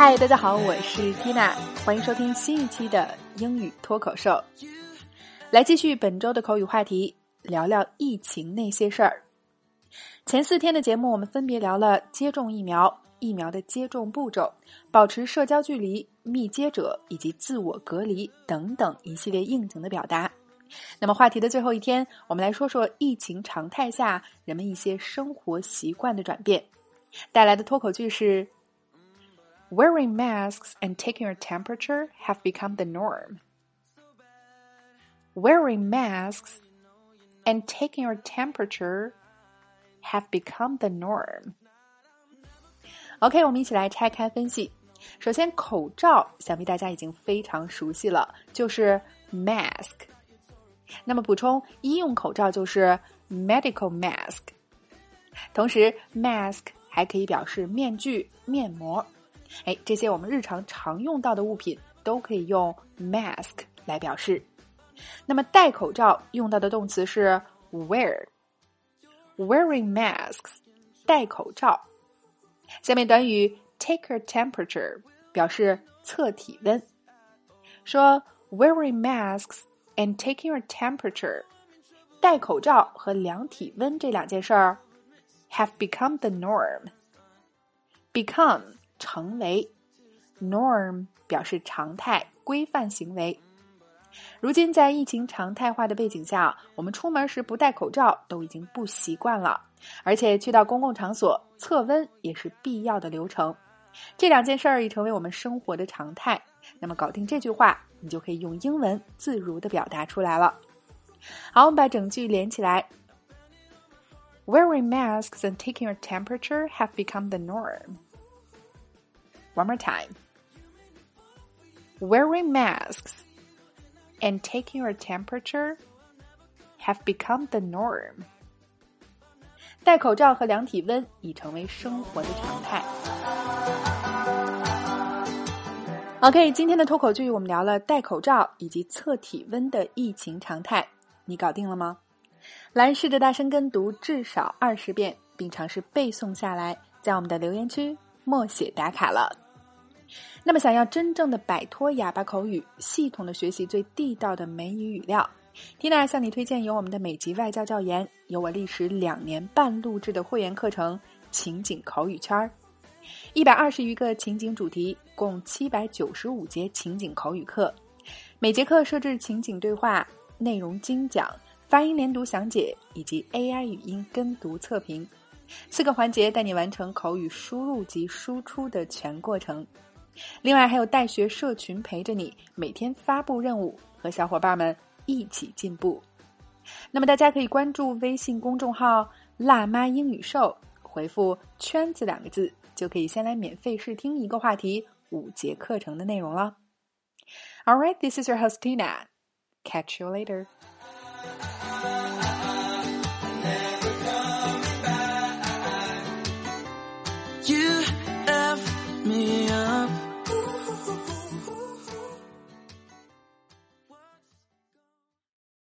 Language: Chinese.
嗨，大家好，我是 Tina，欢迎收听新一期的英语脱口秀。来继续本周的口语话题，聊聊疫情那些事儿。前四天的节目，我们分别聊了接种疫苗、疫苗的接种步骤、保持社交距离、密接者以及自我隔离等等一系列应景的表达。那么话题的最后一天，我们来说说疫情常态下人们一些生活习惯的转变。带来的脱口句是 ：Wearing masks and taking your temperature have become the norm. Wearing masks and taking your temperature have become the norm. OK，我们一起来拆开分析。首先，口罩想必大家已经非常熟悉了，就是 mask。那么补充，医用口罩就是 medical mask。同时，mask 还可以表示面具、面膜。 哎，这些我们日常常用到的物品都可以用 mask 来表示。那么戴口罩用到的动词是 wear，wearing masks，戴口罩。下面短语 take a temperature 表示测体温。说 wearing masks。and taking your temperature，戴口罩和量体温这两件事儿，have become the norm。become 成为，norm 表示常态、规范行为。如今在疫情常态化的背景下，我们出门时不戴口罩都已经不习惯了，而且去到公共场所测温也是必要的流程。这两件事儿已成为我们生活的常态。那么搞定这句话。你就可以用英文自如的表达出来了。好，我们把整句连起来。Wearing masks and taking your temperature have become the norm. One more time. Wearing masks and taking your temperature have become the norm. 戴口罩和量体温已成为生活的常态。OK，今天的脱口剧我们聊了戴口罩以及测体温的疫情常态，你搞定了吗？来试着大声跟读至少二十遍，并尝试背诵下来，在我们的留言区默写打卡了。那么，想要真正的摆脱哑巴口语，系统的学习最地道的美语语料，Tina 向你推荐由我们的美籍外教教研，由我历时两年半录制的会员课程《情景口语圈儿》。一百二十余个情景主题，共七百九十五节情景口语课，每节课设置情景对话、内容精讲、发音连读详解以及 AI 语音跟读测评，四个环节带你完成口语输入及输出的全过程。另外还有带学社群陪着你，每天发布任务，和小伙伴们一起进步。那么大家可以关注微信公众号“辣妈英语秀”，回复“圈子”两个字。就可以先来免费试听一个话题五节课程的内容了。All right, this is your host Tina. Catch you later.